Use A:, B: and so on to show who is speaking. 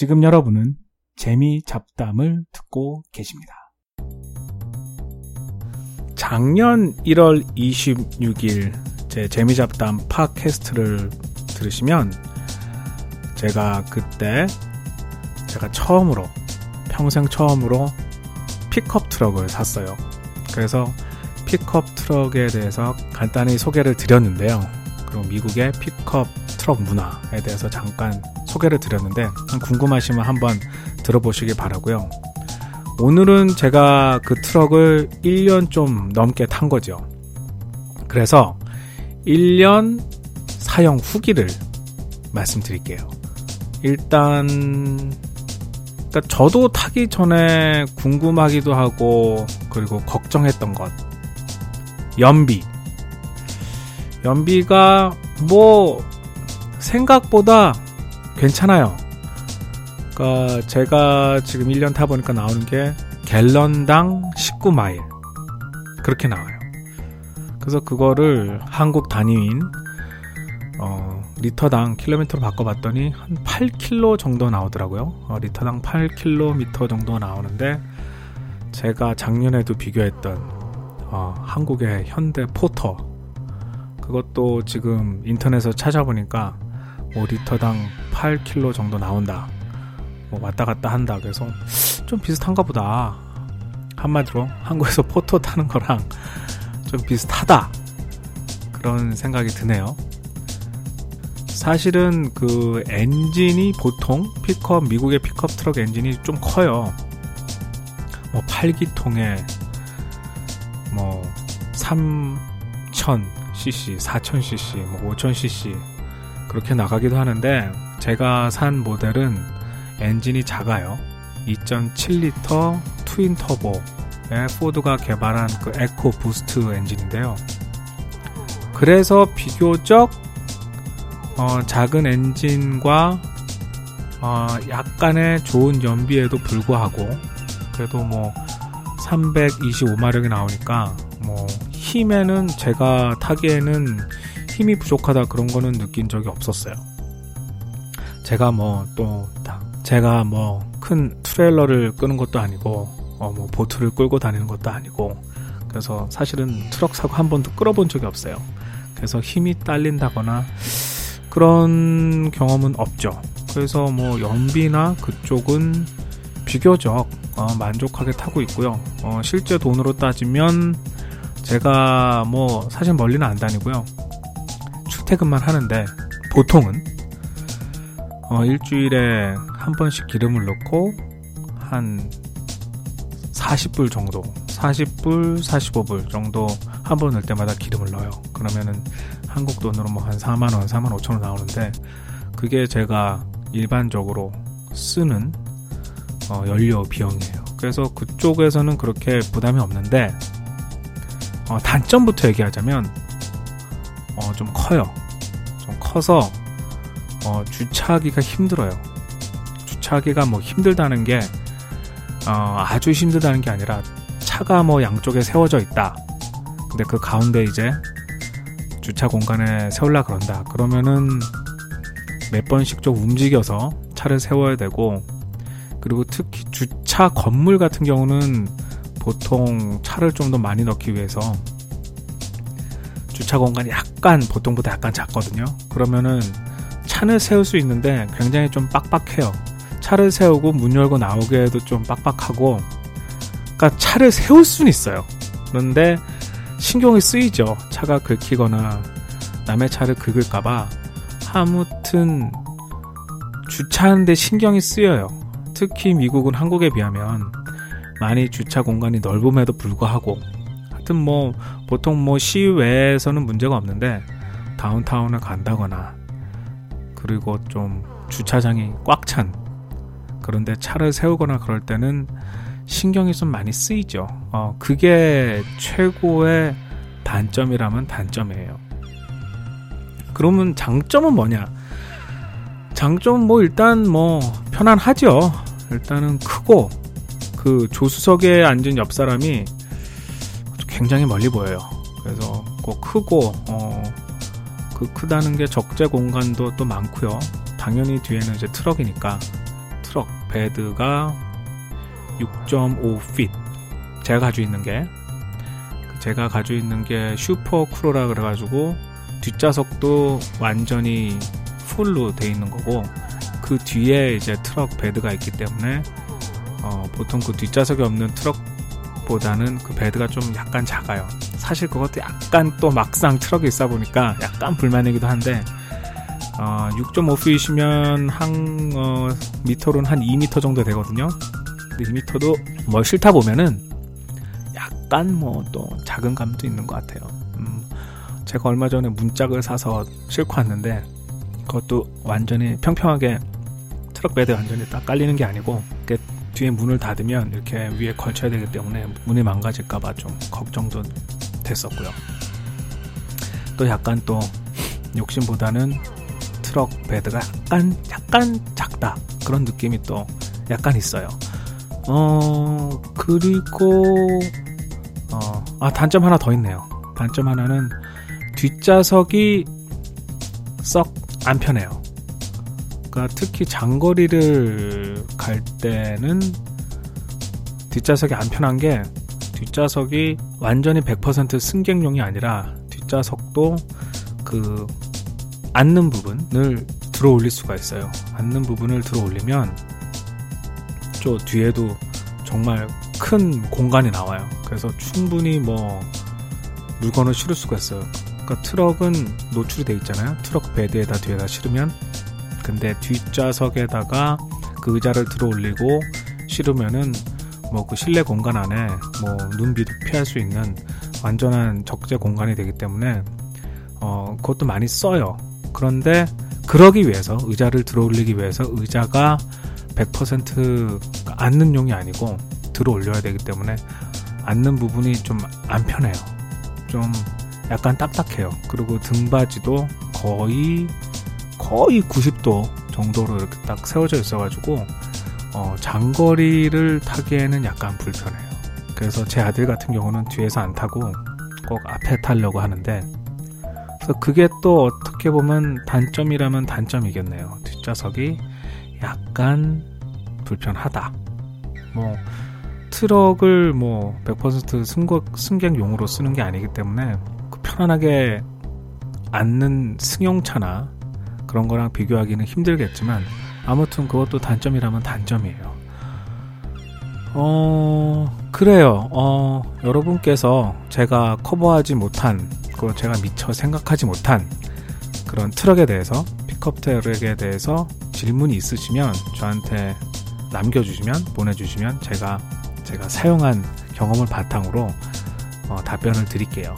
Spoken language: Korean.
A: 지금 여러분은 재미 잡담을 듣고 계십니다. 작년 1월 26일 제 재미 잡담 팟캐스트를 들으시면 제가 그때 제가 처음으로 평생 처음으로 픽업 트럭을 샀어요. 그래서 픽업 트럭에 대해서 간단히 소개를 드렸는데요. 그리고 미국의 픽업 트럭 문화에 대해서 잠깐 소개를 드렸는데 궁금하시면 한번 들어보시기 바라고요. 오늘은 제가 그 트럭을 1년 좀 넘게 탄 거죠. 그래서 1년 사용 후기를 말씀드릴게요. 일단 그러니까 저도 타기 전에 궁금하기도 하고 그리고 걱정했던 것 연비 연비가 뭐 생각보다 괜찮아요. 그러니까 제가 지금 1년 타보니까 나오는 게 갤런당 19마일 그렇게 나와요. 그래서 그거를 한국 단위인 어, 리터당 킬로미터로 바꿔봤더니 한 8킬로 정도 나오더라고요. 어, 리터당 8킬로미터 정도 나오는데 제가 작년에도 비교했던 어, 한국의 현대 포터 그것도 지금 인터넷에서 찾아보니까 뭐 리터당 8킬로 정도 나온다. 뭐 왔다 갔다 한다. 그래서 좀 비슷한가 보다. 한마디로 한국에서 포터 타는 거랑 좀 비슷하다. 그런 생각이 드네요. 사실은 그 엔진이 보통 픽업, 미국의 픽업 트럭 엔진이 좀 커요. 뭐 8기통에 뭐 3000cc, 4000cc, 뭐 5000cc 그렇게 나가기도 하는데 제가 산 모델은 엔진이 작아요. 2.7리터 twin turbo의 포드가 개발한 그 EcoBoost 엔진인데요. 그래서 비교적 어, 작은 엔진과 어, 약간의 좋은 연비에도 불구하고 그래도 뭐 325마력이 나오니까 뭐 힘에는 제가 타기에는 힘이 부족하다 그런 거는 느낀 적이 없었어요. 제가 뭐 또 제가 뭐 큰 트레일러를 끄는 것도 아니고 어 뭐 보트를 끌고 다니는 것도 아니고 그래서 사실은 트럭 사고 한 번도 끌어본 적이 없어요. 그래서 힘이 딸린다거나 그런 경험은 없죠. 그래서 뭐 연비나 그쪽은 비교적 어 만족하게 타고 있고요. 어 실제 돈으로 따지면 제가 뭐 사실 멀리는 안 다니고요. 출퇴근만 하는데 보통은 어 일주일에 한 번씩 기름을 넣고 한 40불 정도, 40불, 45불 정도 한 번 넣을 때마다 기름을 넣어요. 그러면은 한국 돈으로 뭐 한 4만원, 4만 5천원 나오는데 그게 제가 일반적으로 쓰는 어, 연료 비용이에요. 그래서 그쪽에서는 그렇게 부담이 없는데 어, 단점부터 얘기하자면 어, 좀 커요. 좀 커서 어, 주차하기가 힘들어요. 주차하기가 뭐 힘들다는 게 어, 아주 힘들다는 게 아니라 차가 뭐 양쪽에 세워져 있다. 근데 그 가운데 이제 주차 공간에 세울라 그런다. 그러면은 몇 번씩 좀 움직여서 차를 세워야 되고 그리고 특히 주차 건물 같은 경우는 보통 차를 좀 더 많이 넣기 위해서 주차 공간이 약간 보통보다 약간 작거든요. 그러면은 차를 세울 수 있는데 굉장히 좀 빡빡해요. 차를 세우고 문 열고 나오기에도 좀 빡빡하고 그러니까 차를 세울 수는 있어요. 그런데 신경이 쓰이죠. 차가 긁히거나 남의 차를 긁을까봐 아무튼 주차하는데 신경이 쓰여요. 특히 미국은 한국에 비하면 많이 주차 공간이 넓음에도 불구하고 하여튼 뭐 보통 뭐 시외에서는 문제가 없는데 다운타운을 간다거나 그리고 좀 주차장이 꽉 찬 그런데 차를 세우거나 그럴 때는 신경이 좀 많이 쓰이죠. 어, 그게 최고의 단점이라면 단점이에요. 그러면 장점은 뭐냐? 장점은 뭐 일단 뭐 편안하죠. 일단은 크고 그 조수석에 앉은 옆 사람이 굉장히 멀리 보여요. 그래서 꼭 크고 어, 그 크다는 게 적재 공간도 또 많고요. 당연히 뒤에는 이제 트럭이니까 bed가 6.5 feet 제가 가지고 있는 게 제가 가지고 있는 게 SuperCrew라 그래가지고 뒷좌석도 완전히 full로 돼 있는 거고 그 뒤에 이제 트럭 bed가 있기 때문에 어, 보통 그 뒷좌석이 없는 트럭보다는 그 bed가 좀 약간 작아요. 사실 그것도 약간 또 막상 트럭에 있어 보니까 약간 불만이기도 한데 어, 6.5 feet이면 한 어, 미터로는 한 2미터 정도 되거든요. 근데 2미터도 뭐 싣다 보면은 약간 뭐 또 작은 감도 있는 것 같아요. 음, 제가 얼마 전에 문짝을 사서 싣고 왔는데 그것도 완전히 평평하게 트럭 bed 완전히 딱 깔리는 게 아니고 뒤에 문을 닫으면 이렇게 위에 걸쳐야 되기 때문에 문이 망가질까봐 좀 걱정도 됐었고요. 또 약간 또 욕심보다는 트럭 베드가 약간 약간 작다 그런 느낌이 또 약간 있어요. 어 그리고 어, 아 단점 하나 더 있네요. 단점 하나는 뒷좌석이 썩 안 편해요. 그러니까 특히 장거리를 갈 때는 뒷좌석이 안 편한 게 뒷좌석이 완전히 100% 승객용이 아니라 뒷좌석도 그 앉는 부분을 들어 올릴 수가 있어요. 앉는 부분을 들어 올리면 저 뒤에도 정말 큰 공간이 나와요. 그래서 충분히 뭐 물건을 실을 수가 있어요. 그러니까 트럭은 노출이 돼 있잖아요. 트럭 베드에다 뒤에다 실으면 근데 뒷좌석에다가 그 의자를 들어 올리고 실으면은 뭐 그 실내 공간 안에 뭐 눈비도 피할 수 있는 완전한 적재 공간이 되기 때문에 어 그것도 많이 써요. 그런데 그러기 위해서 의자를 들어 올리기 위해서 의자가 100% 앉는 용이 아니고 들어 올려야 되기 때문에 앉는 부분이 좀 안 편해요. 좀 약간 딱딱해요. 그리고 등받이도 거의 거의 90도 정도로 이렇게 딱 세워져 있어가지고 어, 장거리를 타기에는 약간 불편해요. 그래서 제 아들 같은 경우는 뒤에서 안 타고 꼭 앞에 타려고 하는데 그래서 그게 또 어떻게 보면 단점이라면 단점이겠네요. 뒷좌석이 약간 불편하다. 뭐 트럭을 뭐 100% 승객, 승객용으로 쓰는 게 아니기 때문에 그 편안하게 앉는 승용차나 그런 거랑 비교하기는 힘들겠지만 아무튼 그것도 단점이라면 단점이에요. 어, 그래요. 어, 여러분께서 제가 커버하지 못한, 그 제가 미처 생각하지 못한 그런 트럭에 대해서, 픽업 트럭에 대해서 질문이 있으시면 저한테 남겨주시면, 보내주시면 제가, 제가 사용한 경험을 바탕으로 어, 답변을 드릴게요.